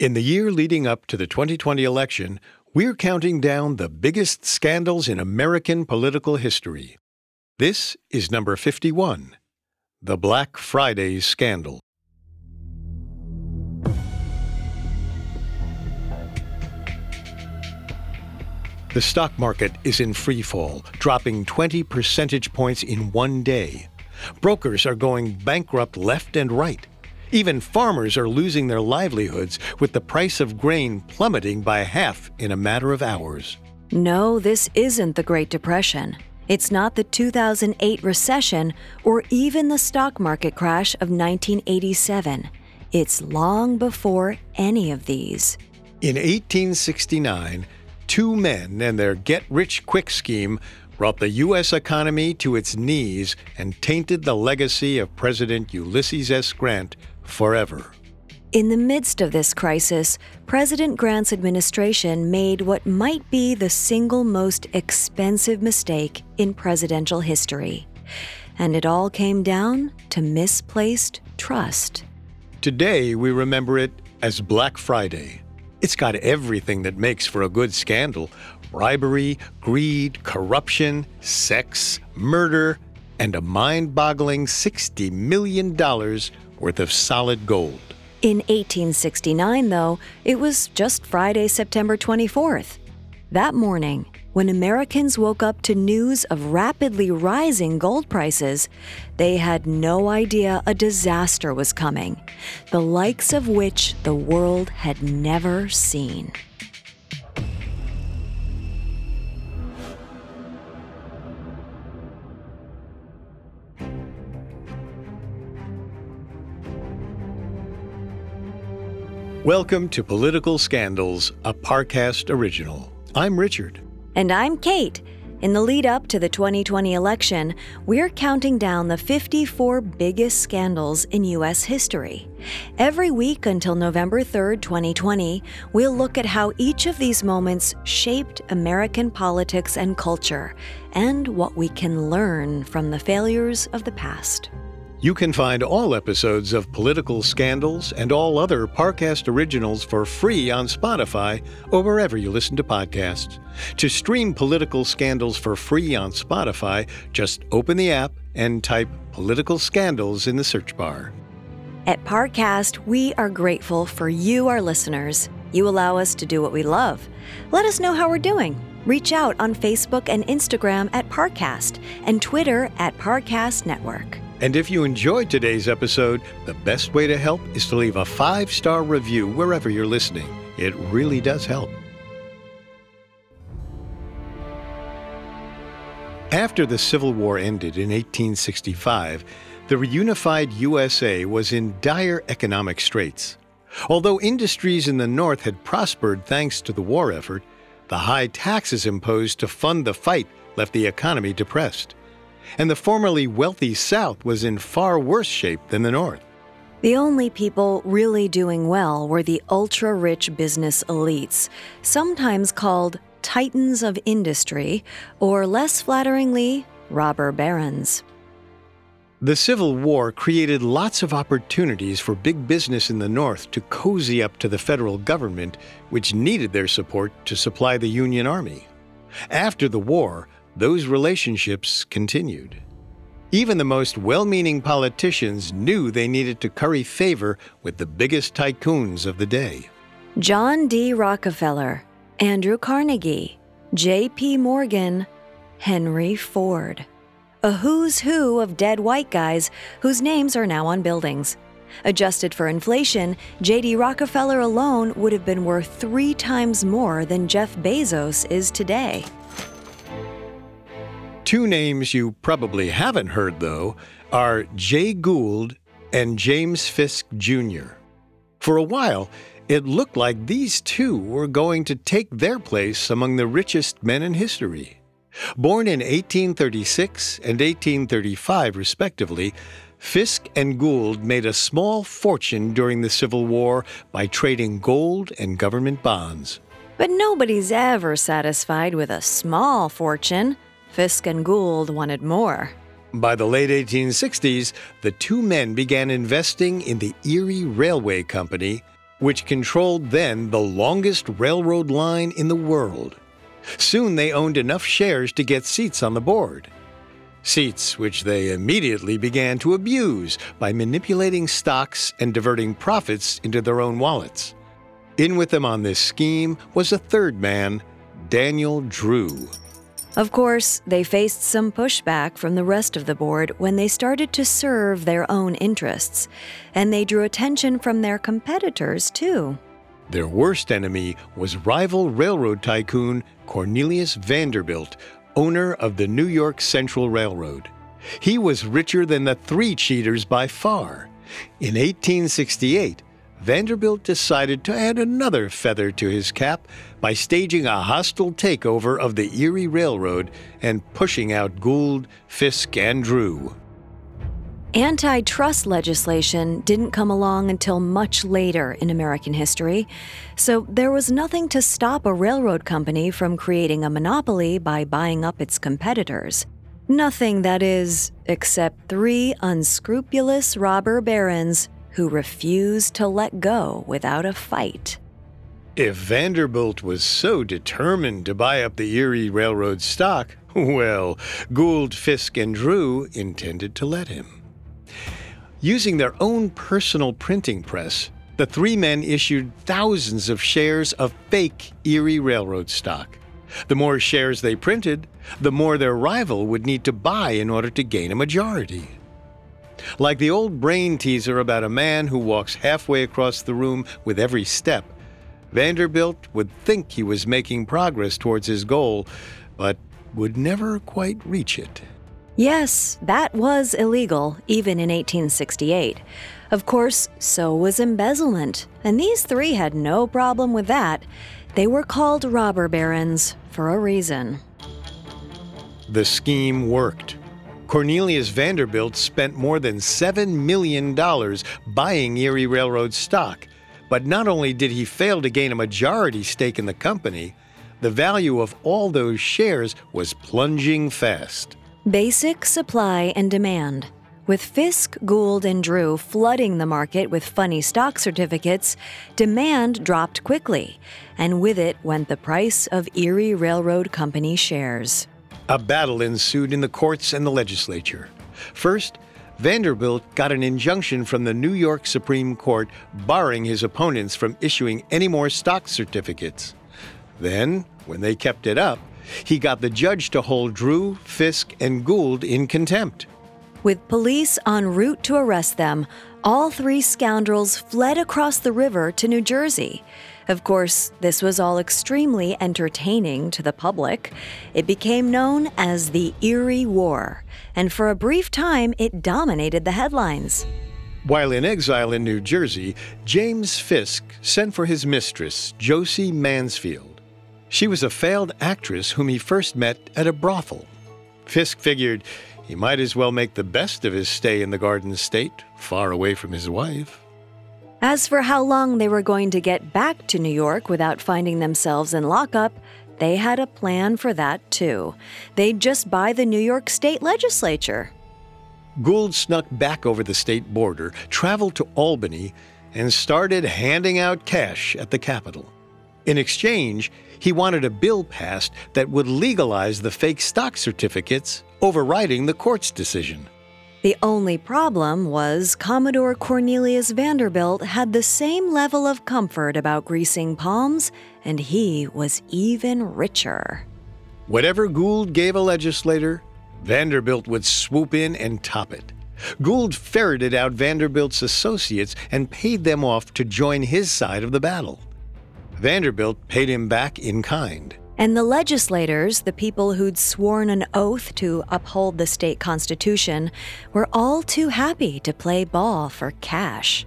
In the year leading up to the 2020 election, we're counting down the biggest scandals in American political history. This is number 51 The Black Friday Scandal. The stock market is in free fall, dropping 20 percentage points in one day. Brokers are going bankrupt left and right. Even farmers are losing their livelihoods with the price of grain plummeting by half in a matter of hours. No, this isn't the Great Depression. It's not the 2008 recession or even the stock market crash of 1987. It's long before any of these. In 1869, two men and their get rich quick scheme brought the U.S. economy to its knees and tainted the legacy of President Ulysses S. Grant forever. In the midst of this crisis, President Grant's administration made what might be the single most expensive mistake in presidential history. And it all came down to misplaced trust. Today, we remember it as Black Friday. It's got everything that makes for a good scandal bribery, greed, corruption, sex, murder, and a mind boggling $60 million worth of solid gold. In 1869, though, it was just Friday, September 24th. That morning, when Americans woke up to news of rapidly rising gold prices, they had no idea a disaster was coming, the likes of which the world had never seen. Welcome to Political Scandals, a Parcast original. I'm Richard. And I'm Kate. In the lead up to the 2020 election, we're counting down the 54 biggest scandals in U.S. history. Every week until November 3rd, 2020, we'll look at how each of these moments shaped American politics and culture, and what we can learn from the failures of the past. You can find all episodes of Political Scandals and all other Parcast originals for free on Spotify or wherever you listen to podcasts. To stream Political Scandals for free on Spotify, just open the app and type Political Scandals in the search bar. At Parcast, we are grateful for you, our listeners. You allow us to do what we love. Let us know how we're doing. Reach out on Facebook and Instagram at Parcast and Twitter at Parcast Network. And if you enjoyed today's episode, the best way to help is to leave a five star review wherever you're listening. It really does help. After the Civil War ended in 1865, the reunified USA was in dire economic straits. Although industries in the North had prospered thanks to the war effort, the high taxes imposed to fund the fight left the economy depressed and the formerly wealthy South was in far worse shape than the North. The only people really doing well were the ultra rich business elites, sometimes called titans of industry, or less flatteringly, robber barons. The Civil War created lots of opportunities for big business in the North to cozy up to the federal government, which needed their support to supply the Union Army. After the war, those relationships continued. Even the most well meaning politicians knew they needed to curry favor with the biggest tycoons of the day. John D. Rockefeller, Andrew Carnegie, J.P. Morgan, Henry Ford. A who's who of dead white guys whose names are now on buildings. Adjusted for inflation, J.D. Rockefeller alone would have been worth three times more than Jeff Bezos is today. Two names you probably haven't heard, though, are Jay Gould and James Fisk Jr. For a while, it looked like these two were going to take their place among the richest men in history. Born in 1836 and 1835, respectively, Fisk and Gould made a small fortune during the Civil War by trading gold and government bonds. But nobody's ever satisfied with a small fortune. Fisk and Gould wanted more. By the late 1860s, the two men began investing in the Erie Railway Company which controlled then the longest railroad line in the world. Soon they owned enough shares to get seats on the board. Seats which they immediately began to abuse by manipulating stocks and diverting profits into their own wallets. In with them on this scheme was a third man, Daniel Drew. Of course, they faced some pushback from the rest of the board when they started to serve their own interests, and they drew attention from their competitors, too. Their worst enemy was rival railroad tycoon Cornelius Vanderbilt, owner of the New York Central Railroad. He was richer than the three cheaters by far. In 1868, Vanderbilt decided to add another feather to his cap by staging a hostile takeover of the Erie Railroad and pushing out Gould, Fisk, and Drew. Antitrust legislation didn't come along until much later in American history, so there was nothing to stop a railroad company from creating a monopoly by buying up its competitors. Nothing, that is, except three unscrupulous robber barons who refused to let go without a fight. If Vanderbilt was so determined to buy up the Erie Railroad stock, well, Gould, Fisk, and Drew intended to let him. Using their own personal printing press, the three men issued thousands of shares of fake Erie Railroad stock. The more shares they printed, the more their rival would need to buy in order to gain a majority. Like the old brain teaser about a man who walks halfway across the room with every step, Vanderbilt would think he was making progress towards his goal, but would never quite reach it. Yes, that was illegal, even in 1868. Of course, so was embezzlement, and these three had no problem with that. They were called robber barons for a reason. The scheme worked. Cornelius Vanderbilt spent more than $7 million buying Erie Railroad stock. But not only did he fail to gain a majority stake in the company, the value of all those shares was plunging fast. Basic supply and demand. With Fisk, Gould, and Drew flooding the market with funny stock certificates, demand dropped quickly, and with it went the price of Erie Railroad Company shares. A battle ensued in the courts and the legislature. First, Vanderbilt got an injunction from the New York Supreme Court barring his opponents from issuing any more stock certificates. Then, when they kept it up, he got the judge to hold Drew, Fisk, and Gould in contempt. With police en route to arrest them, all three scoundrels fled across the river to New Jersey. Of course, this was all extremely entertaining to the public. It became known as the Erie War, and for a brief time it dominated the headlines. While in exile in New Jersey, James Fisk sent for his mistress, Josie Mansfield. She was a failed actress whom he first met at a brothel. Fisk figured he might as well make the best of his stay in the Garden State, far away from his wife. As for how long they were going to get back to New York without finding themselves in lockup, they had a plan for that too. They'd just buy the New York State legislature. Gould snuck back over the state border, traveled to Albany, and started handing out cash at the Capitol. In exchange, he wanted a bill passed that would legalize the fake stock certificates, overriding the court's decision. The only problem was Commodore Cornelius Vanderbilt had the same level of comfort about greasing palms, and he was even richer. Whatever Gould gave a legislator, Vanderbilt would swoop in and top it. Gould ferreted out Vanderbilt's associates and paid them off to join his side of the battle. Vanderbilt paid him back in kind. And the legislators, the people who'd sworn an oath to uphold the state constitution, were all too happy to play ball for cash.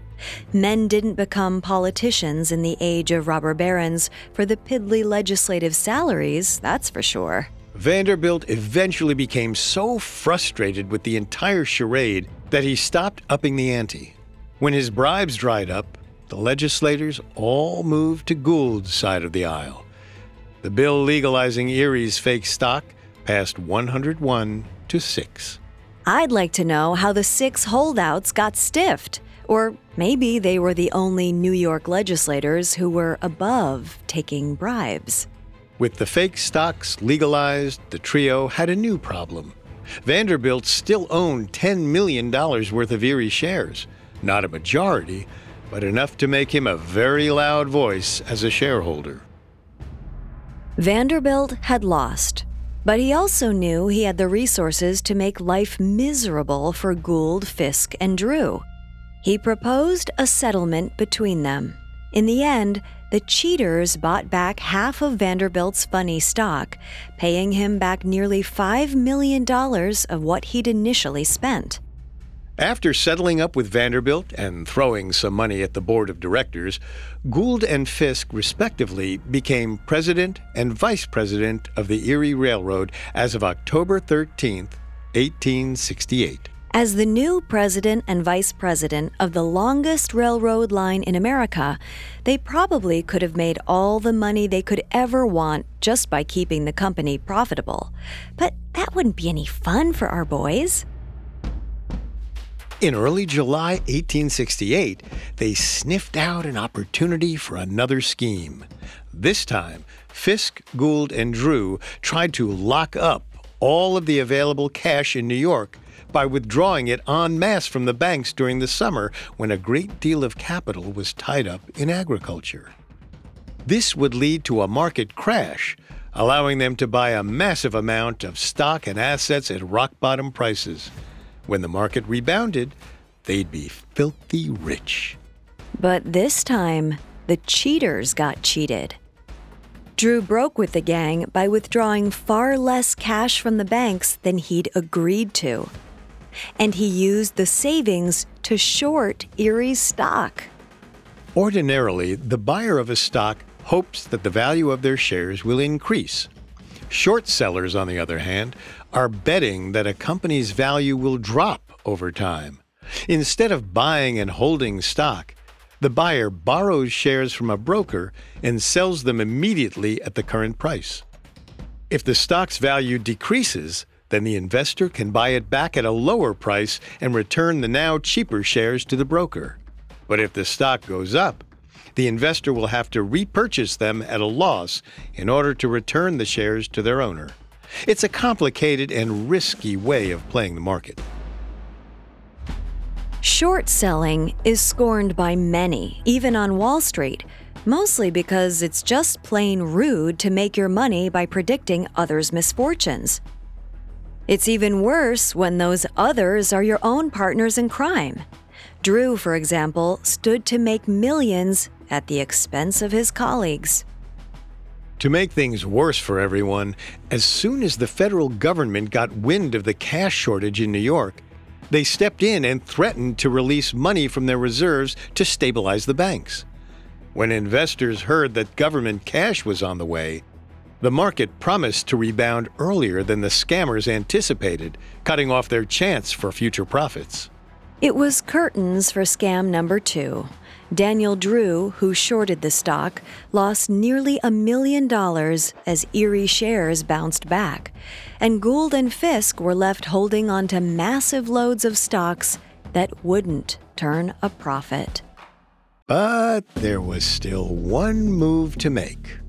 Men didn't become politicians in the age of robber barons for the piddly legislative salaries, that's for sure. Vanderbilt eventually became so frustrated with the entire charade that he stopped upping the ante. When his bribes dried up, the legislators all moved to Gould's side of the aisle. The bill legalizing Erie's fake stock passed 101 to 6. I'd like to know how the six holdouts got stiffed, Or maybe they were the only New York legislators who were above taking bribes. With the fake stocks legalized, the trio had a new problem. Vanderbilt still owned $10 million worth of Erie shares. Not a majority, but enough to make him a very loud voice as a shareholder. Vanderbilt had lost, but he also knew he had the resources to make life miserable for Gould, Fisk, and Drew. He proposed a settlement between them. In the end, the cheaters bought back half of Vanderbilt's funny stock, paying him back nearly $5 million of what he'd initially spent. After settling up with Vanderbilt and throwing some money at the board of directors, Gould and Fisk respectively became president and vice president of the Erie Railroad as of October 13, 1868. As the new president and vice president of the longest railroad line in America, they probably could have made all the money they could ever want just by keeping the company profitable. But that wouldn't be any fun for our boys. In early July 1868, they sniffed out an opportunity for another scheme. This time, Fisk, Gould, and Drew tried to lock up all of the available cash in New York by withdrawing it en masse from the banks during the summer when a great deal of capital was tied up in agriculture. This would lead to a market crash, allowing them to buy a massive amount of stock and assets at rock bottom prices. When the market rebounded, they'd be filthy rich. But this time, the cheaters got cheated. Drew broke with the gang by withdrawing far less cash from the banks than he'd agreed to and he used the savings to short Erie's stock. Ordinarily, the buyer of a stock hopes that the value of their shares will increase. Short sellers, on the other hand, are betting that a company's value will drop over time. Instead of buying and holding stock, the buyer borrows shares from a broker and sells them immediately at the current price. If the stock's value decreases, then the investor can buy it back at a lower price and return the now cheaper shares to the broker. But if the stock goes up, the investor will have to repurchase them at a loss in order to return the shares to their owner. It's a complicated and risky way of playing the market. Short selling is scorned by many, even on Wall Street, mostly because it's just plain rude to make your money by predicting others' misfortunes. It's even worse when those others are your own partners in crime. Drew, for example, stood to make millions at the expense of his colleagues. To make things worse for everyone, as soon as the federal government got wind of the cash shortage in New York, they stepped in and threatened to release money from their reserves to stabilize the banks. When investors heard that government cash was on the way, the market promised to rebound earlier than the scammers anticipated, cutting off their chance for future profits. It was curtains for scam number two. Daniel Drew, who shorted the stock, lost nearly a million dollars as Erie shares bounced back, and Gould and Fisk were left holding onto massive loads of stocks that wouldn't turn a profit. But there was still one move to make.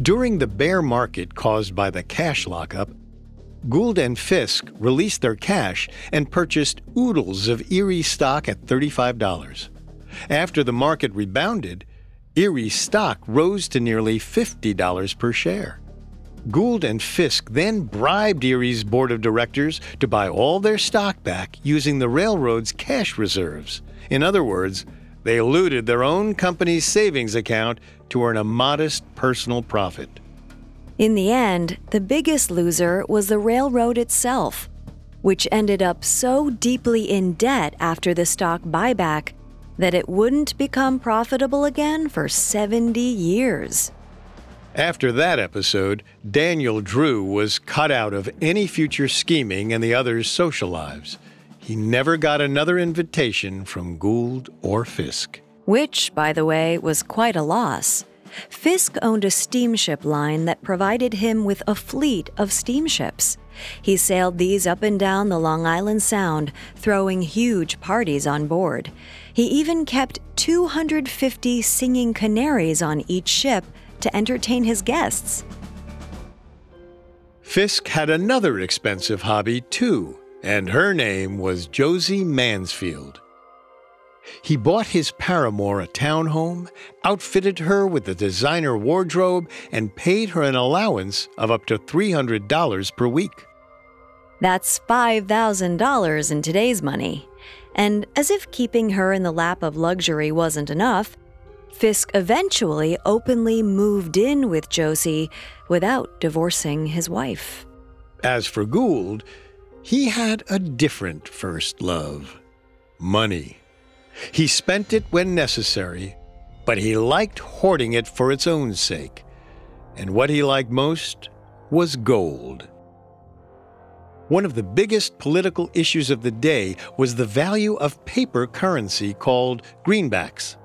During the bear market caused by the cash lockup, Gould and Fisk released their cash and purchased oodles of Erie stock at $35. After the market rebounded, Erie stock rose to nearly $50 per share. Gould and Fisk then bribed Erie's board of directors to buy all their stock back using the railroad's cash reserves. In other words, they looted their own company's savings account to earn a modest personal profit. In the end, the biggest loser was the railroad itself, which ended up so deeply in debt after the stock buyback that it wouldn't become profitable again for 70 years. After that episode, Daniel Drew was cut out of any future scheming in the others' social lives. He never got another invitation from Gould or Fisk. Which, by the way, was quite a loss. Fisk owned a steamship line that provided him with a fleet of steamships. He sailed these up and down the Long Island Sound, throwing huge parties on board. He even kept 250 singing canaries on each ship to entertain his guests. Fisk had another expensive hobby, too, and her name was Josie Mansfield. He bought his paramour a townhome, outfitted her with a designer wardrobe, and paid her an allowance of up to $300 per week. That's $5,000 in today's money. And as if keeping her in the lap of luxury wasn't enough, Fisk eventually openly moved in with Josie without divorcing his wife. As for Gould, he had a different first love money. He spent it when necessary, but he liked hoarding it for its own sake. And what he liked most was gold. One of the biggest political issues of the day was the value of paper currency called greenbacks.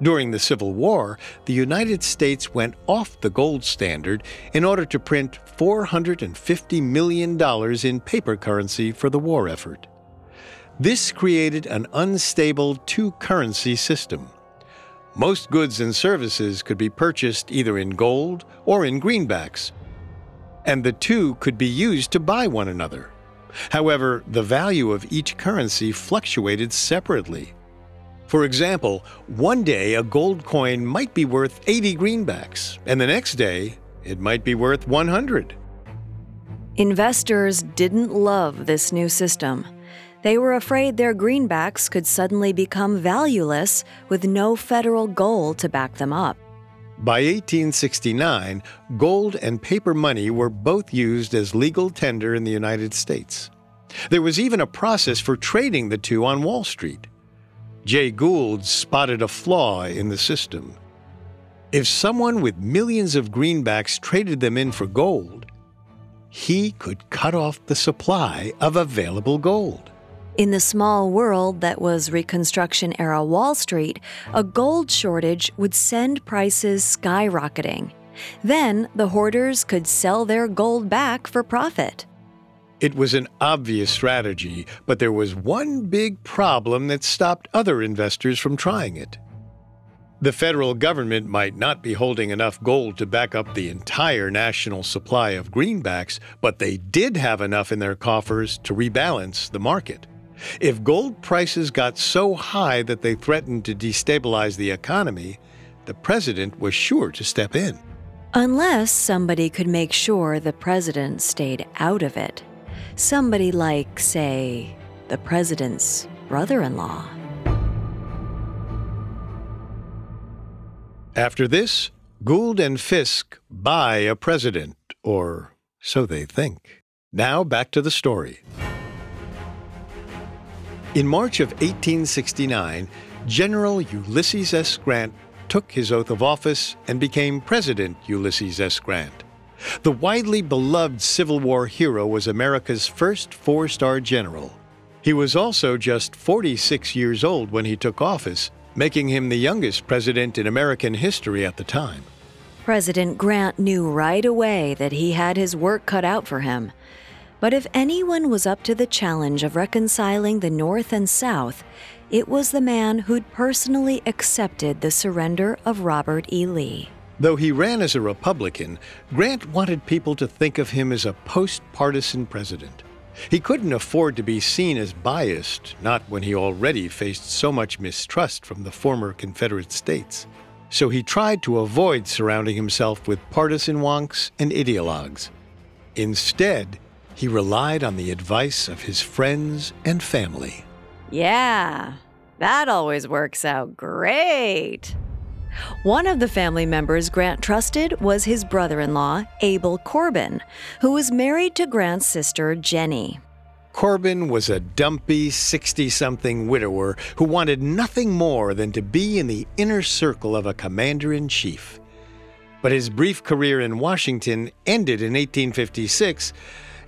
During the Civil War, the United States went off the gold standard in order to print $450 million in paper currency for the war effort. This created an unstable two currency system. Most goods and services could be purchased either in gold or in greenbacks, and the two could be used to buy one another. However, the value of each currency fluctuated separately. For example, one day a gold coin might be worth 80 greenbacks, and the next day it might be worth 100. Investors didn't love this new system. They were afraid their greenbacks could suddenly become valueless with no federal gold to back them up. By 1869, gold and paper money were both used as legal tender in the United States. There was even a process for trading the two on Wall Street. Jay Gould spotted a flaw in the system. If someone with millions of greenbacks traded them in for gold, he could cut off the supply of available gold. In the small world that was Reconstruction era Wall Street, a gold shortage would send prices skyrocketing. Then the hoarders could sell their gold back for profit. It was an obvious strategy, but there was one big problem that stopped other investors from trying it. The federal government might not be holding enough gold to back up the entire national supply of greenbacks, but they did have enough in their coffers to rebalance the market. If gold prices got so high that they threatened to destabilize the economy, the president was sure to step in. Unless somebody could make sure the president stayed out of it. Somebody like, say, the president's brother in law. After this, Gould and Fisk buy a president, or so they think. Now back to the story. In March of 1869, General Ulysses S. Grant took his oath of office and became President Ulysses S. Grant. The widely beloved Civil War hero was America's first four star general. He was also just 46 years old when he took office, making him the youngest president in American history at the time. President Grant knew right away that he had his work cut out for him. But if anyone was up to the challenge of reconciling the North and South, it was the man who'd personally accepted the surrender of Robert E. Lee. Though he ran as a Republican, Grant wanted people to think of him as a post partisan president. He couldn't afford to be seen as biased, not when he already faced so much mistrust from the former Confederate states. So he tried to avoid surrounding himself with partisan wonks and ideologues. Instead, he relied on the advice of his friends and family. Yeah, that always works out great. One of the family members Grant trusted was his brother in law, Abel Corbin, who was married to Grant's sister, Jenny. Corbin was a dumpy 60 something widower who wanted nothing more than to be in the inner circle of a commander in chief. But his brief career in Washington ended in 1856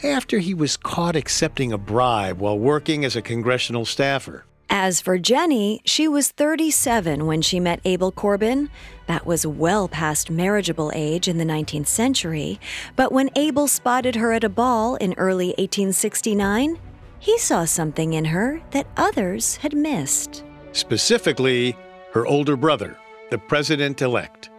after he was caught accepting a bribe while working as a congressional staffer. As for Jenny, she was 37 when she met Abel Corbin. That was well past marriageable age in the 19th century. But when Abel spotted her at a ball in early 1869, he saw something in her that others had missed. Specifically, her older brother, the president elect.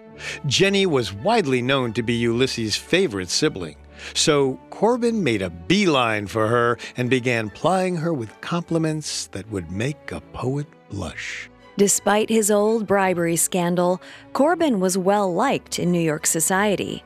Jenny was widely known to be Ulysses' favorite sibling. So Corbin made a beeline for her and began plying her with compliments that would make a poet blush. Despite his old bribery scandal, Corbin was well liked in New York society.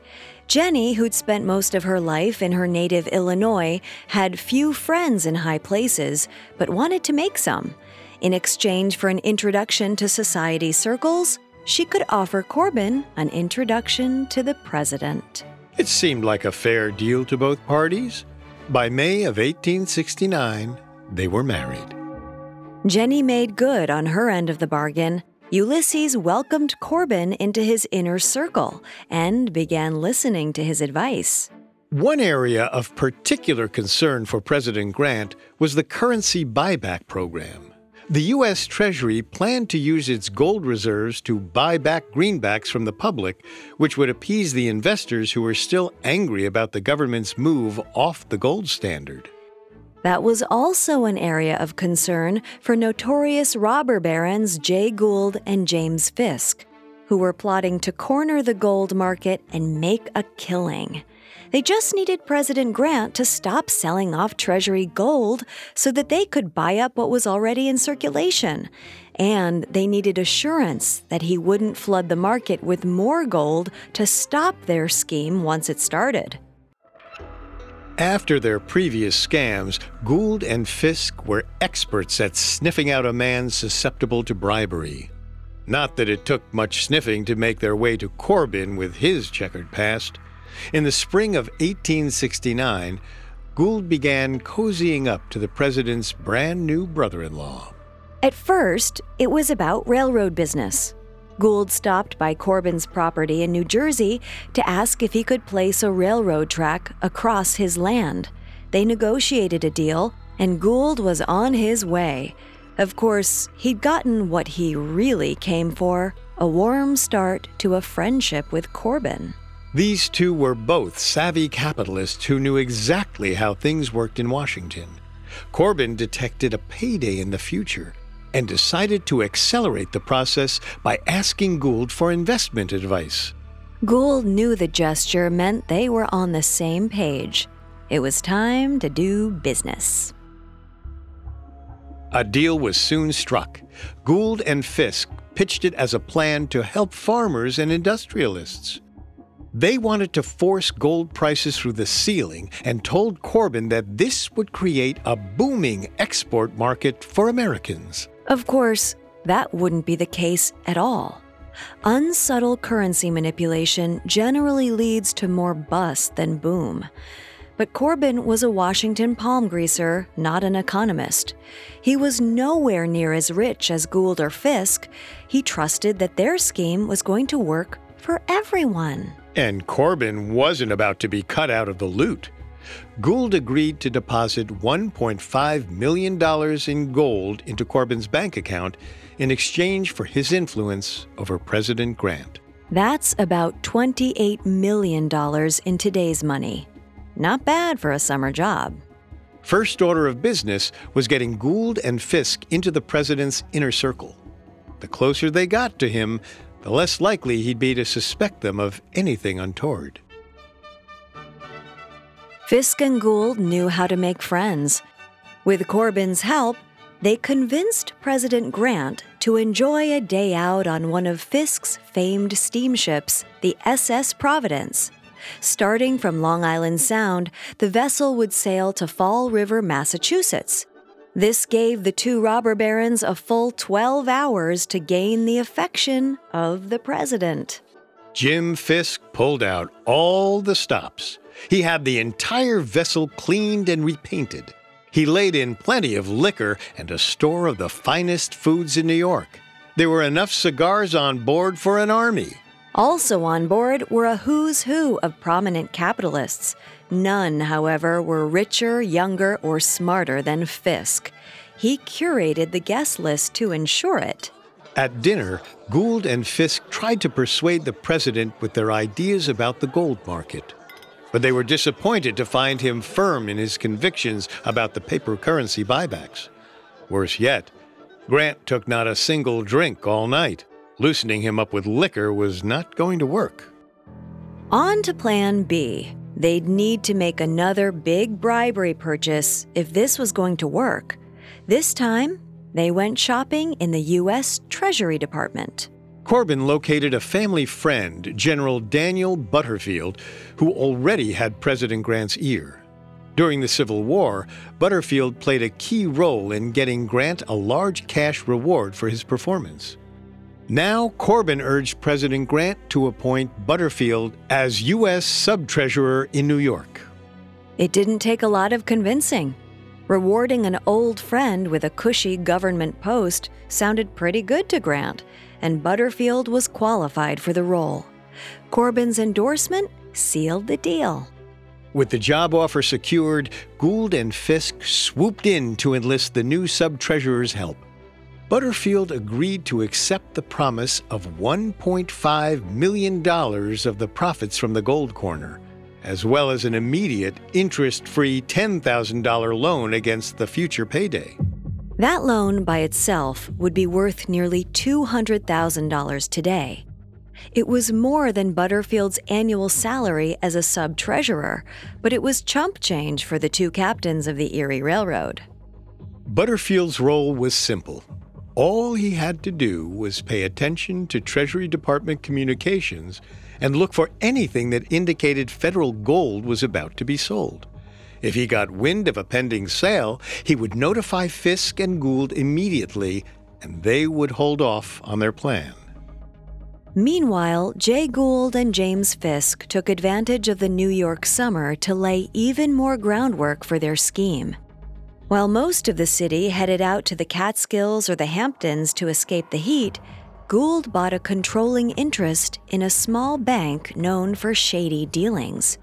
Jenny, who'd spent most of her life in her native Illinois, had few friends in high places, but wanted to make some. In exchange for an introduction to society circles, she could offer Corbin an introduction to the president. It seemed like a fair deal to both parties. By May of 1869, they were married. Jenny made good on her end of the bargain. Ulysses welcomed Corbin into his inner circle and began listening to his advice. One area of particular concern for President Grant was the currency buyback program. The U.S. Treasury planned to use its gold reserves to buy back greenbacks from the public, which would appease the investors who were still angry about the government's move off the gold standard. That was also an area of concern for notorious robber barons Jay Gould and James Fisk, who were plotting to corner the gold market and make a killing. They just needed President Grant to stop selling off Treasury gold so that they could buy up what was already in circulation. And they needed assurance that he wouldn't flood the market with more gold to stop their scheme once it started. After their previous scams, Gould and Fisk were experts at sniffing out a man susceptible to bribery. Not that it took much sniffing to make their way to Corbin with his checkered past. In the spring of 1869, Gould began cozying up to the president's brand new brother in law. At first, it was about railroad business. Gould stopped by Corbin's property in New Jersey to ask if he could place a railroad track across his land. They negotiated a deal, and Gould was on his way. Of course, he'd gotten what he really came for a warm start to a friendship with Corbin. These two were both savvy capitalists who knew exactly how things worked in Washington. Corbin detected a payday in the future and decided to accelerate the process by asking Gould for investment advice. Gould knew the gesture meant they were on the same page. It was time to do business. A deal was soon struck. Gould and Fisk pitched it as a plan to help farmers and industrialists. They wanted to force gold prices through the ceiling and told Corbin that this would create a booming export market for Americans. Of course, that wouldn't be the case at all. Unsubtle currency manipulation generally leads to more bust than boom. But Corbin was a Washington palm greaser, not an economist. He was nowhere near as rich as Gould or Fisk. He trusted that their scheme was going to work for everyone. And Corbin wasn't about to be cut out of the loot. Gould agreed to deposit $1.5 million in gold into Corbin's bank account in exchange for his influence over President Grant. That's about $28 million in today's money. Not bad for a summer job. First order of business was getting Gould and Fisk into the president's inner circle. The closer they got to him, the less likely he'd be to suspect them of anything untoward. Fisk and Gould knew how to make friends. With Corbin's help, they convinced President Grant to enjoy a day out on one of Fisk's famed steamships, the SS Providence. Starting from Long Island Sound, the vessel would sail to Fall River, Massachusetts, this gave the two robber barons a full 12 hours to gain the affection of the president. Jim Fisk pulled out all the stops. He had the entire vessel cleaned and repainted. He laid in plenty of liquor and a store of the finest foods in New York. There were enough cigars on board for an army. Also on board were a who's who of prominent capitalists. None, however, were richer, younger, or smarter than Fisk. he curated the guest list to ensure it. At dinner, Gould and Fisk tried to persuade the president with their ideas about the gold market. But they were disappointed to find him firm in his convictions about the paper currency buybacks. Worse yet, Grant took not a single drink all night. Loosening him up with liquor was not going to work. On to Plan B. They'd need to make another big bribery purchase if this was going to work. This time, they went shopping in the U.S. Treasury Department. Corbin located a family friend, General Daniel Butterfield, who already had President Grant's ear. During the Civil War, Butterfield played a key role in getting Grant a large cash reward for his performance. Now, Corbin urged President Grant to appoint Butterfield as U.S. Sub Treasurer in New York. It didn't take a lot of convincing. Rewarding an old friend with a cushy government post sounded pretty good to Grant, and Butterfield was qualified for the role. Corbin's endorsement sealed the deal. With the job offer secured, Gould and Fisk swooped in to enlist the new sub treasurer's help. Butterfield agreed to accept the promise of $1.5 million of the profits from the gold corner as well as an immediate, interest free $10,000 loan against the future payday. That loan by itself would be worth nearly $200,000 today. It was more than Butterfield's annual salary as a sub treasurer, but it was chump change for the two captains of the Erie Railroad. Butterfield's role was simple. All he had to do was pay attention to Treasury Department communications and look for anything that indicated federal gold was about to be sold. If he got wind of a pending sale, he would notify Fisk and Gould immediately, and they would hold off on their plan. Meanwhile, Jay Gould and James Fisk took advantage of the New York summer to lay even more groundwork for their scheme. While most of the city headed out to the Catskills or the Hamptons to escape the heat, Gould bought a controlling interest in a small bank known for shady dealings.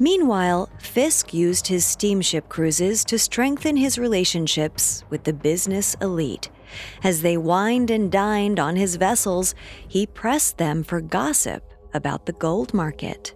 Meanwhile, Fisk used his steamship cruises to strengthen his relationships with the business elite. As they wined and dined on his vessels, he pressed them for gossip about the gold market.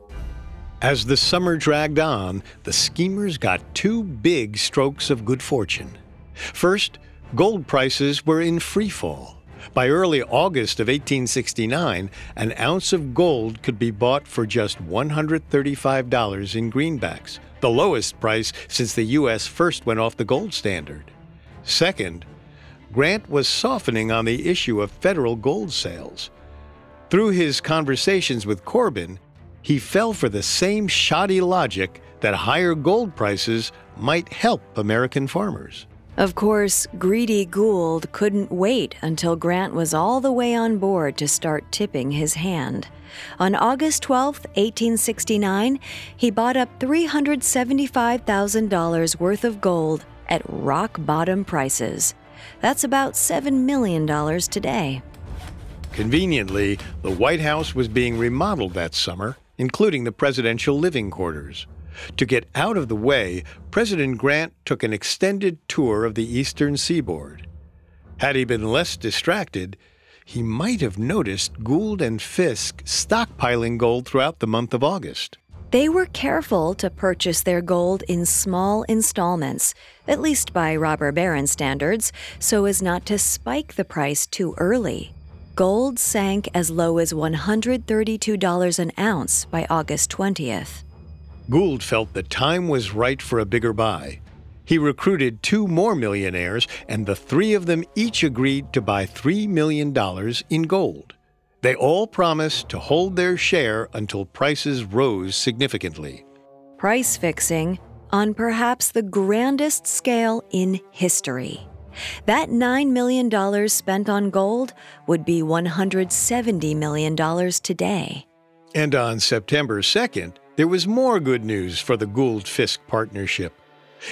As the summer dragged on, the schemers got two big strokes of good fortune. First, gold prices were in free fall. By early August of 1869, an ounce of gold could be bought for just $135 in greenbacks, the lowest price since the U.S. first went off the gold standard. Second, Grant was softening on the issue of federal gold sales. Through his conversations with Corbin, he fell for the same shoddy logic that higher gold prices might help American farmers. Of course, greedy Gould couldn't wait until Grant was all the way on board to start tipping his hand. On August 12, 1869, he bought up $375,000 worth of gold at rock bottom prices. That's about $7 million today. Conveniently, the White House was being remodeled that summer, including the presidential living quarters. To get out of the way, President Grant took an extended tour of the eastern seaboard. Had he been less distracted, he might have noticed Gould and Fisk stockpiling gold throughout the month of August. They were careful to purchase their gold in small installments, at least by robber baron standards, so as not to spike the price too early. Gold sank as low as $132 an ounce by August 20th. Gould felt the time was right for a bigger buy. He recruited two more millionaires, and the three of them each agreed to buy $3 million in gold. They all promised to hold their share until prices rose significantly. Price fixing on perhaps the grandest scale in history. That $9 million spent on gold would be $170 million today. And on September 2nd, there was more good news for the Gould Fisk partnership.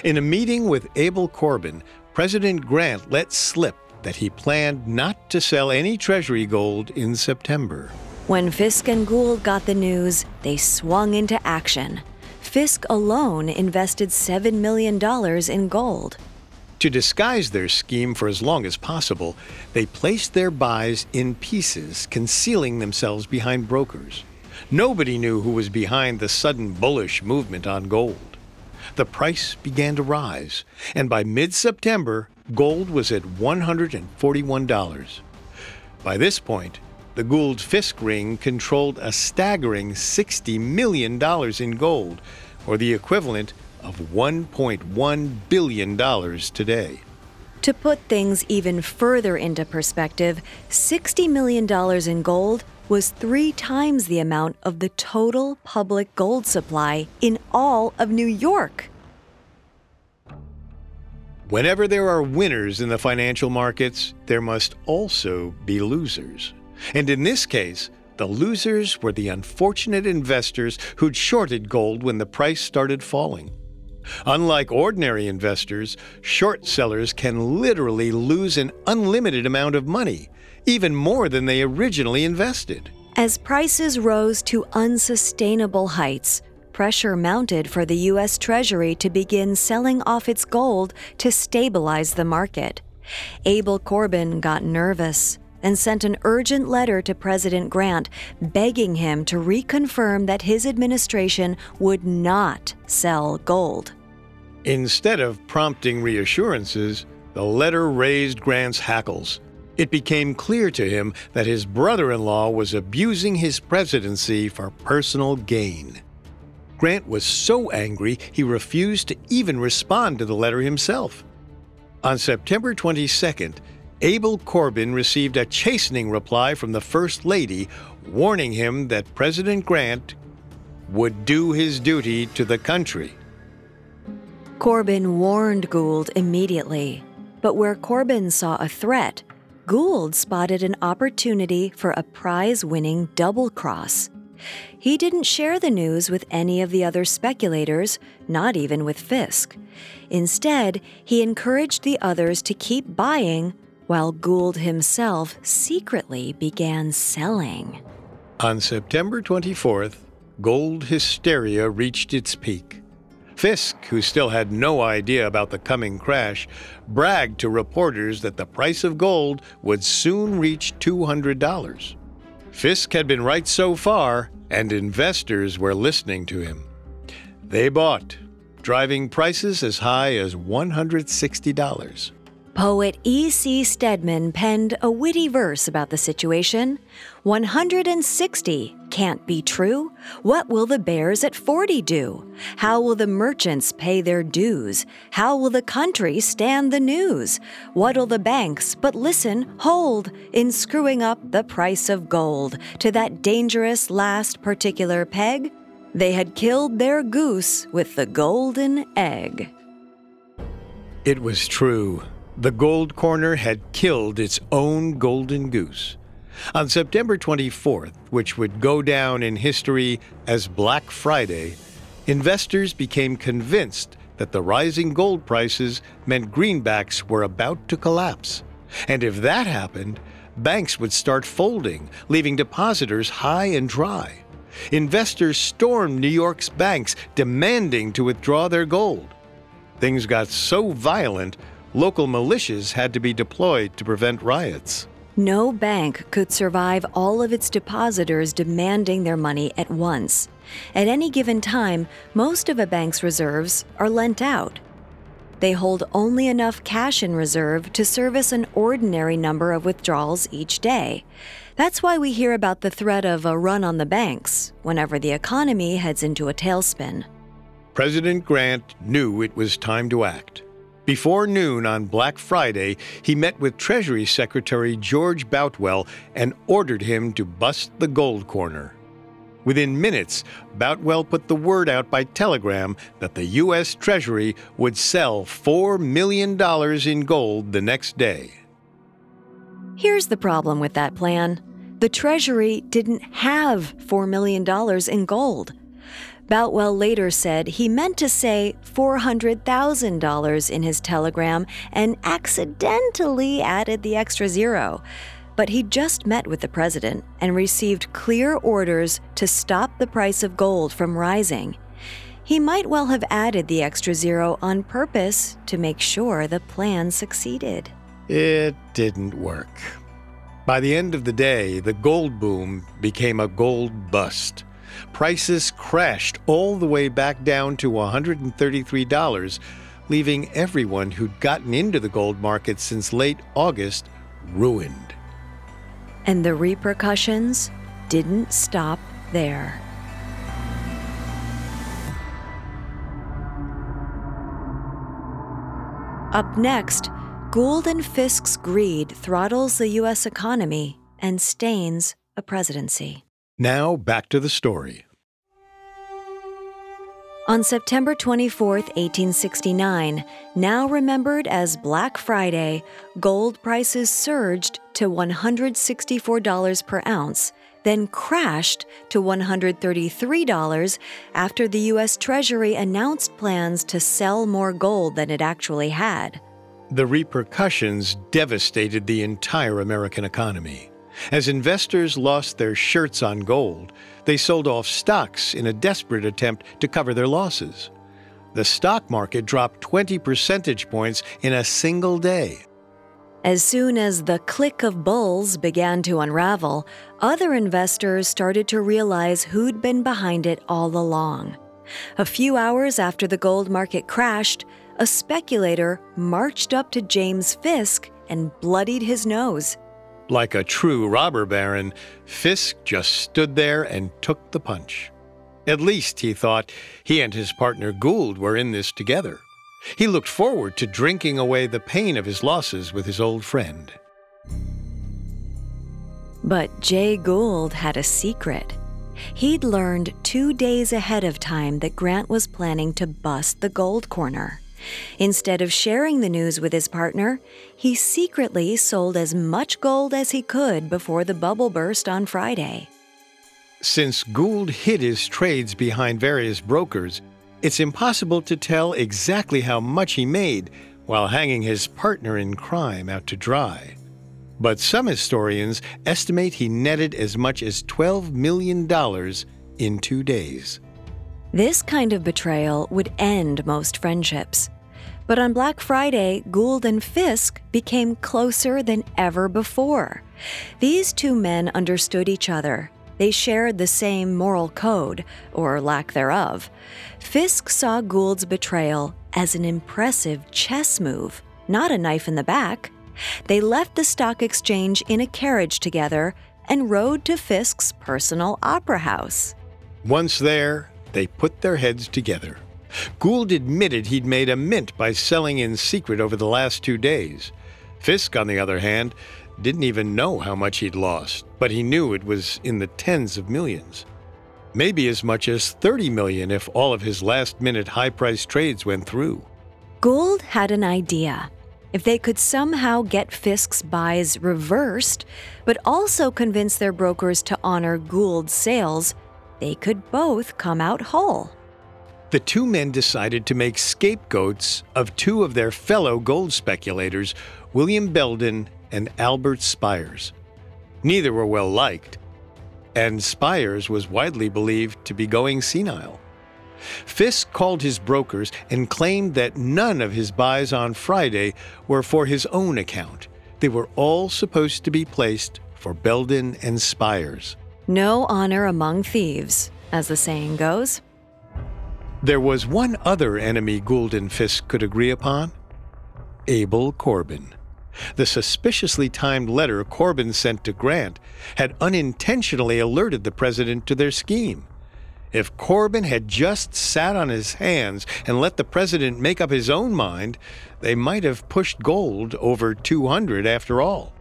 In a meeting with Abel Corbin, President Grant let slip that he planned not to sell any Treasury gold in September. When Fisk and Gould got the news, they swung into action. Fisk alone invested $7 million in gold. To disguise their scheme for as long as possible, they placed their buys in pieces, concealing themselves behind brokers. Nobody knew who was behind the sudden bullish movement on gold. The price began to rise, and by mid September, gold was at $141. By this point, the Gould Fisk ring controlled a staggering $60 million in gold, or the equivalent of $1.1 billion today. To put things even further into perspective, $60 million in gold was three times the amount of the total public gold supply in all of New York. Whenever there are winners in the financial markets, there must also be losers. And in this case, the losers were the unfortunate investors who'd shorted gold when the price started falling. Unlike ordinary investors, short sellers can literally lose an unlimited amount of money even more than they originally invested. As prices rose to unsustainable heights, pressure mounted for the U.S. Treasury to begin selling off its gold to stabilize the market. Abel Corbin got nervous and sent an urgent letter to President Grant begging him to reconfirm that his administration would not sell gold. Instead of prompting reassurances, the letter raised Grant's hackles it became clear to him that his brother in law was abusing his presidency for personal gain. Grant was so angry he refused to even respond to the letter himself. On September 22nd, Abel Corbin received a chastening reply from the First Lady warning him that President Grant would do his duty to the country. Corbin warned Gould immediately, but where Corbin saw a threat, Gould spotted an opportunity for a prize winning double cross. He didn't share the news with any of the other speculators, not even with Fisk. Instead, he encouraged the others to keep buying while Gould himself secretly began selling. On September 24th, gold hysteria reached its peak. Fisk, who still had no idea about the coming crash, bragged to reporters that the price of gold would soon reach $200. Fisk had been right so far, and investors were listening to him. They bought, driving prices as high as $160. Poet E.C. Stedman penned a witty verse about the situation 160 can't be true. What will the bears at 40 do? How will the merchants pay their dues? How will the country stand the news? What'll the banks, but listen, hold, in screwing up the price of gold to that dangerous last particular peg? They had killed their goose with the golden egg. It was true. The Gold Corner had killed its own golden goose. On September 24th, which would go down in history as Black Friday, investors became convinced that the rising gold prices meant greenbacks were about to collapse. And if that happened, banks would start folding, leaving depositors high and dry. Investors stormed New York's banks, demanding to withdraw their gold. Things got so violent local militias had to be deployed to prevent riots. No bank could survive all of its depositors demanding their money at once. At any given time, most of a bank's reserves are lent out. They hold only enough cash in reserve to service an ordinary number of withdrawals each day. That's why we hear about the threat of a run on the banks whenever the economy heads into a tailspin. President Grant knew it was time to act. Before noon on Black Friday, he met with Treasury Secretary George Boutwell and ordered him to bust the gold corner. Within minutes, Boutwell put the word out by telegram that the U.S. Treasury would sell $4 million in gold the next day. Here's the problem with that plan the Treasury didn't have $4 million in gold. Boutwell later said he meant to say $400,000 in his telegram and accidentally added the extra zero. But he just met with the president and received clear orders to stop the price of gold from rising. He might well have added the extra zero on purpose to make sure the plan succeeded. It didn't work. By the end of the day, the gold boom became a gold bust. Prices crashed all the way back down to $133, leaving everyone who'd gotten into the gold market since late August ruined. And the repercussions didn't stop there. Up next, Gould and Fisk's greed throttles the U.S. economy and stains a presidency. Now back to the story. On September 24, 1869, now remembered as Black Friday, gold prices surged to $164 per ounce, then crashed to $133 after the U.S. Treasury announced plans to sell more gold than it actually had. The repercussions devastated the entire American economy. As investors lost their shirts on gold, they sold off stocks in a desperate attempt to cover their losses. The stock market dropped 20 percentage points in a single day. As soon as the clique of bulls began to unravel, other investors started to realize who'd been behind it all along. A few hours after the gold market crashed, a speculator marched up to James Fisk and bloodied his nose. Like a true robber baron, Fisk just stood there and took the punch. At least, he thought, he and his partner Gould were in this together. He looked forward to drinking away the pain of his losses with his old friend. But Jay Gould had a secret. He'd learned two days ahead of time that Grant was planning to bust the gold corner. Instead of sharing the news with his partner, he secretly sold as much gold as he could before the bubble burst on Friday. Since Gould hid his trades behind various brokers, it's impossible to tell exactly how much he made while hanging his partner in crime out to dry. But some historians estimate he netted as much as $12 million in two days. This kind of betrayal would end most friendships. But on Black Friday, Gould and Fisk became closer than ever before. These two men understood each other. They shared the same moral code, or lack thereof. Fisk saw Gould's betrayal as an impressive chess move, not a knife in the back. They left the stock exchange in a carriage together and rode to Fisk's personal opera house. Once there, they put their heads together. Gould admitted he'd made a mint by selling in secret over the last two days. Fisk, on the other hand, didn't even know how much he'd lost, but he knew it was in the tens of millions. Maybe as much as 30 million if all of his last minute high priced trades went through. Gould had an idea. If they could somehow get Fisk's buys reversed, but also convince their brokers to honor Gould's sales, they could both come out whole. The two men decided to make scapegoats of two of their fellow gold speculators, William Belden and Albert Speyers. Neither were well liked, and Speyers was widely believed to be going senile. Fisk called his brokers and claimed that none of his buys on Friday were for his own account. They were all supposed to be placed for Belden and Speyers. No honor among thieves, as the saying goes. There was one other enemy Gould and Fisk could agree upon Abel Corbin. The suspiciously timed letter Corbin sent to Grant had unintentionally alerted the president to their scheme. If Corbin had just sat on his hands and let the president make up his own mind, they might have pushed gold over 200 after all.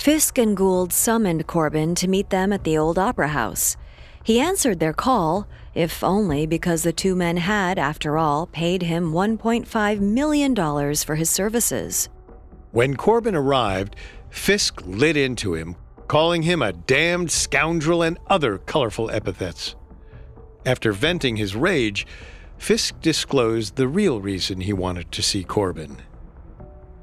Fisk and Gould summoned Corbin to meet them at the old opera house. He answered their call, if only because the two men had, after all, paid him $1.5 million for his services. When Corbin arrived, Fisk lit into him, calling him a damned scoundrel and other colorful epithets. After venting his rage, Fisk disclosed the real reason he wanted to see Corbin.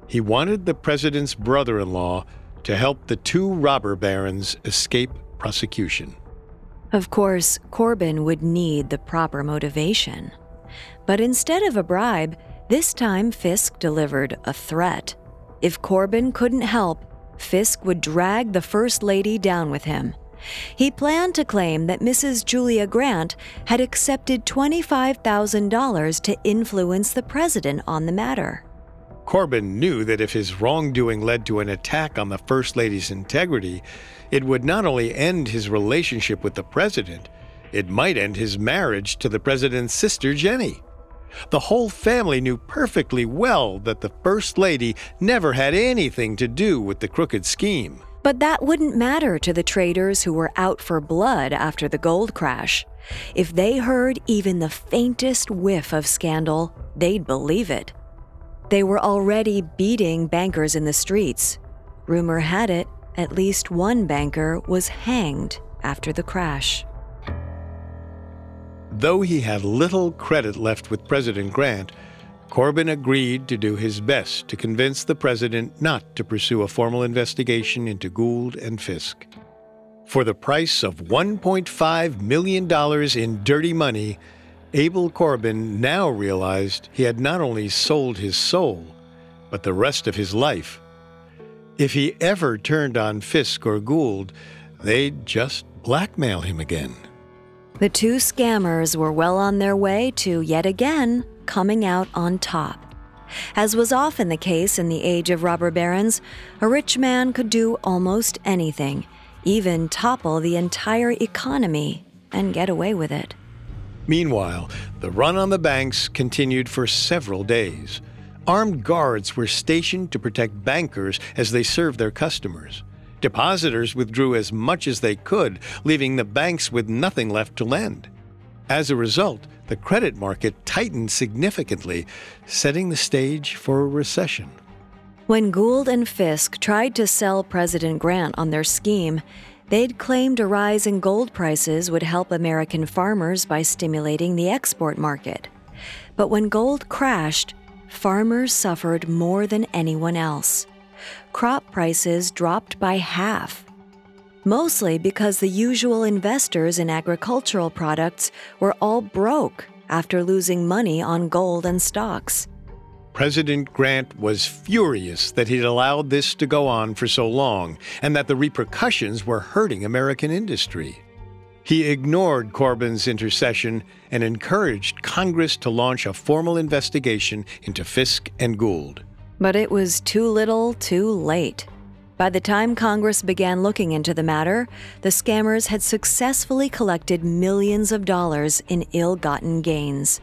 He wanted the president's brother in law to help the two robber barons escape prosecution. Of course, Corbin would need the proper motivation. But instead of a bribe, this time Fisk delivered a threat. If Corbin couldn't help, Fisk would drag the First Lady down with him. He planned to claim that Mrs. Julia Grant had accepted $25,000 to influence the president on the matter. Corbin knew that if his wrongdoing led to an attack on the First Lady's integrity, it would not only end his relationship with the president, it might end his marriage to the president's sister, Jenny. The whole family knew perfectly well that the First Lady never had anything to do with the crooked scheme. But that wouldn't matter to the traders who were out for blood after the gold crash. If they heard even the faintest whiff of scandal, they'd believe it. They were already beating bankers in the streets. Rumor had it, at least one banker was hanged after the crash. Though he had little credit left with President Grant, Corbin agreed to do his best to convince the president not to pursue a formal investigation into Gould and Fisk. For the price of $1.5 million in dirty money, Abel Corbin now realized he had not only sold his soul, but the rest of his life. If he ever turned on Fisk or Gould, they'd just blackmail him again. The two scammers were well on their way to, yet again, coming out on top. As was often the case in the age of robber barons, a rich man could do almost anything, even topple the entire economy, and get away with it. Meanwhile, the run on the banks continued for several days. Armed guards were stationed to protect bankers as they served their customers. Depositors withdrew as much as they could, leaving the banks with nothing left to lend. As a result, the credit market tightened significantly, setting the stage for a recession. When Gould and Fisk tried to sell President Grant on their scheme, They'd claimed a rise in gold prices would help American farmers by stimulating the export market. But when gold crashed, farmers suffered more than anyone else. Crop prices dropped by half. Mostly because the usual investors in agricultural products were all broke after losing money on gold and stocks. President Grant was furious that he'd allowed this to go on for so long and that the repercussions were hurting American industry. He ignored Corbin's intercession and encouraged Congress to launch a formal investigation into Fisk and Gould. But it was too little, too late. By the time Congress began looking into the matter, the scammers had successfully collected millions of dollars in ill gotten gains.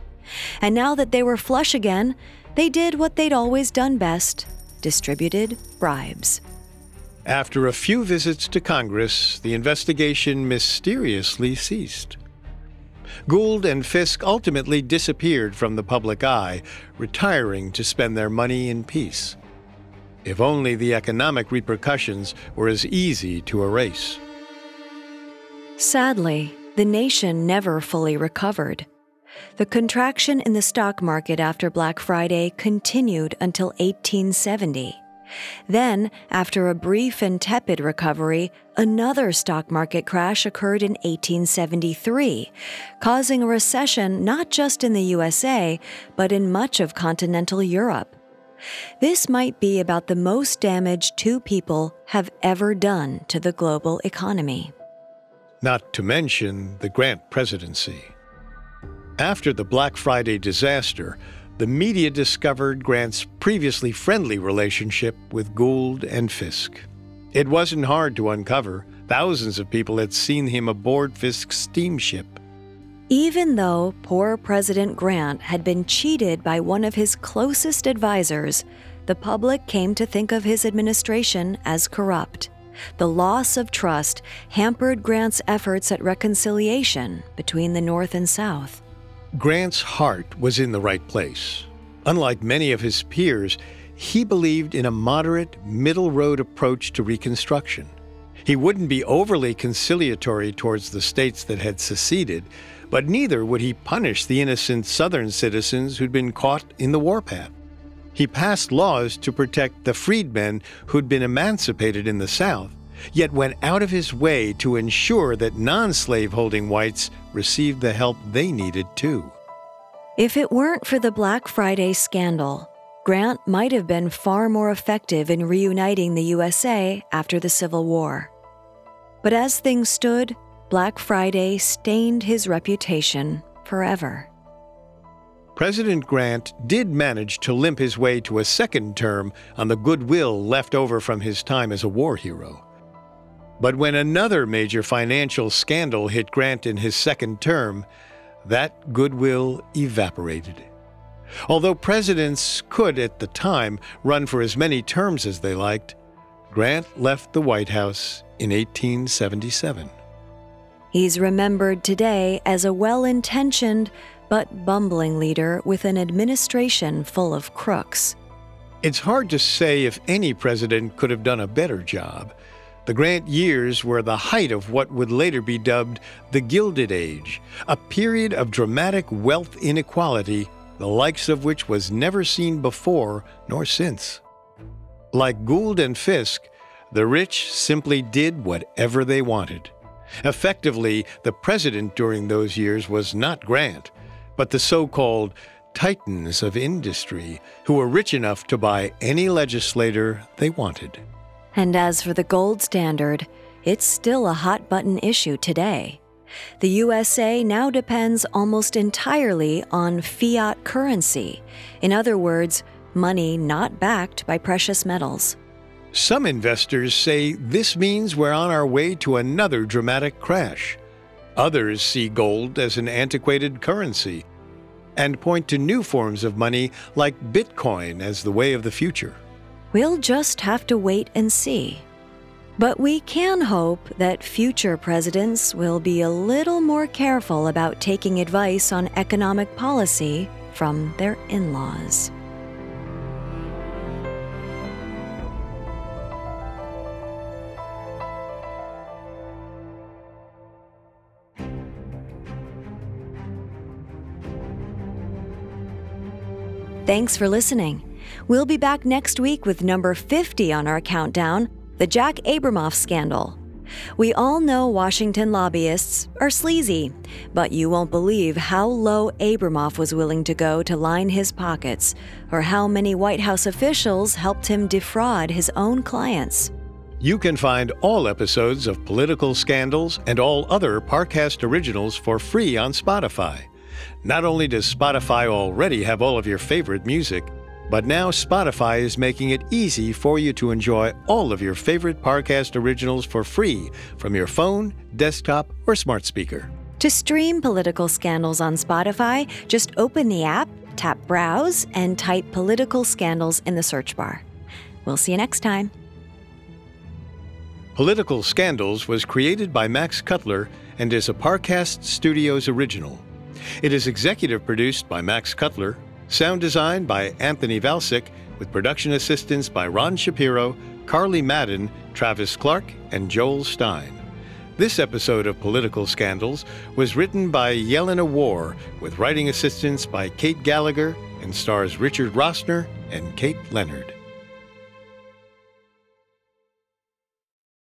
And now that they were flush again, they did what they'd always done best distributed bribes. After a few visits to Congress, the investigation mysteriously ceased. Gould and Fisk ultimately disappeared from the public eye, retiring to spend their money in peace. If only the economic repercussions were as easy to erase. Sadly, the nation never fully recovered. The contraction in the stock market after Black Friday continued until 1870. Then, after a brief and tepid recovery, another stock market crash occurred in 1873, causing a recession not just in the USA, but in much of continental Europe. This might be about the most damage two people have ever done to the global economy. Not to mention the Grant presidency. After the Black Friday disaster, the media discovered Grant's previously friendly relationship with Gould and Fisk. It wasn't hard to uncover. Thousands of people had seen him aboard Fisk's steamship. Even though poor President Grant had been cheated by one of his closest advisors, the public came to think of his administration as corrupt. The loss of trust hampered Grant's efforts at reconciliation between the North and South. Grant's heart was in the right place. Unlike many of his peers, he believed in a moderate, middle road approach to Reconstruction. He wouldn't be overly conciliatory towards the states that had seceded, but neither would he punish the innocent Southern citizens who'd been caught in the warpath. He passed laws to protect the freedmen who'd been emancipated in the South, yet went out of his way to ensure that non slaveholding whites received the help they needed too. If it weren't for the Black Friday scandal, Grant might have been far more effective in reuniting the USA after the Civil War. But as things stood, Black Friday stained his reputation forever. President Grant did manage to limp his way to a second term on the goodwill left over from his time as a war hero. But when another major financial scandal hit Grant in his second term, that goodwill evaporated. Although presidents could, at the time, run for as many terms as they liked, Grant left the White House in 1877. He's remembered today as a well intentioned but bumbling leader with an administration full of crooks. It's hard to say if any president could have done a better job. The Grant years were the height of what would later be dubbed the Gilded Age, a period of dramatic wealth inequality, the likes of which was never seen before nor since. Like Gould and Fisk, the rich simply did whatever they wanted. Effectively, the president during those years was not Grant, but the so called titans of industry who were rich enough to buy any legislator they wanted. And as for the gold standard, it's still a hot button issue today. The USA now depends almost entirely on fiat currency. In other words, money not backed by precious metals. Some investors say this means we're on our way to another dramatic crash. Others see gold as an antiquated currency and point to new forms of money like Bitcoin as the way of the future. We'll just have to wait and see. But we can hope that future presidents will be a little more careful about taking advice on economic policy from their in laws. Thanks for listening. We'll be back next week with number 50 on our countdown the Jack Abramoff scandal. We all know Washington lobbyists are sleazy, but you won't believe how low Abramoff was willing to go to line his pockets, or how many White House officials helped him defraud his own clients. You can find all episodes of Political Scandals and all other Parcast originals for free on Spotify. Not only does Spotify already have all of your favorite music, but now Spotify is making it easy for you to enjoy all of your favorite Parcast originals for free from your phone, desktop, or smart speaker. To stream political scandals on Spotify, just open the app, tap Browse, and type Political Scandals in the search bar. We'll see you next time. Political Scandals was created by Max Cutler and is a Parcast Studios original. It is executive produced by Max Cutler Sound design by Anthony Valsic, with production assistance by Ron Shapiro, Carly Madden, Travis Clark, and Joel Stein. This episode of Political Scandals was written by Yelena War, with writing assistance by Kate Gallagher, and stars Richard Rossner and Kate Leonard.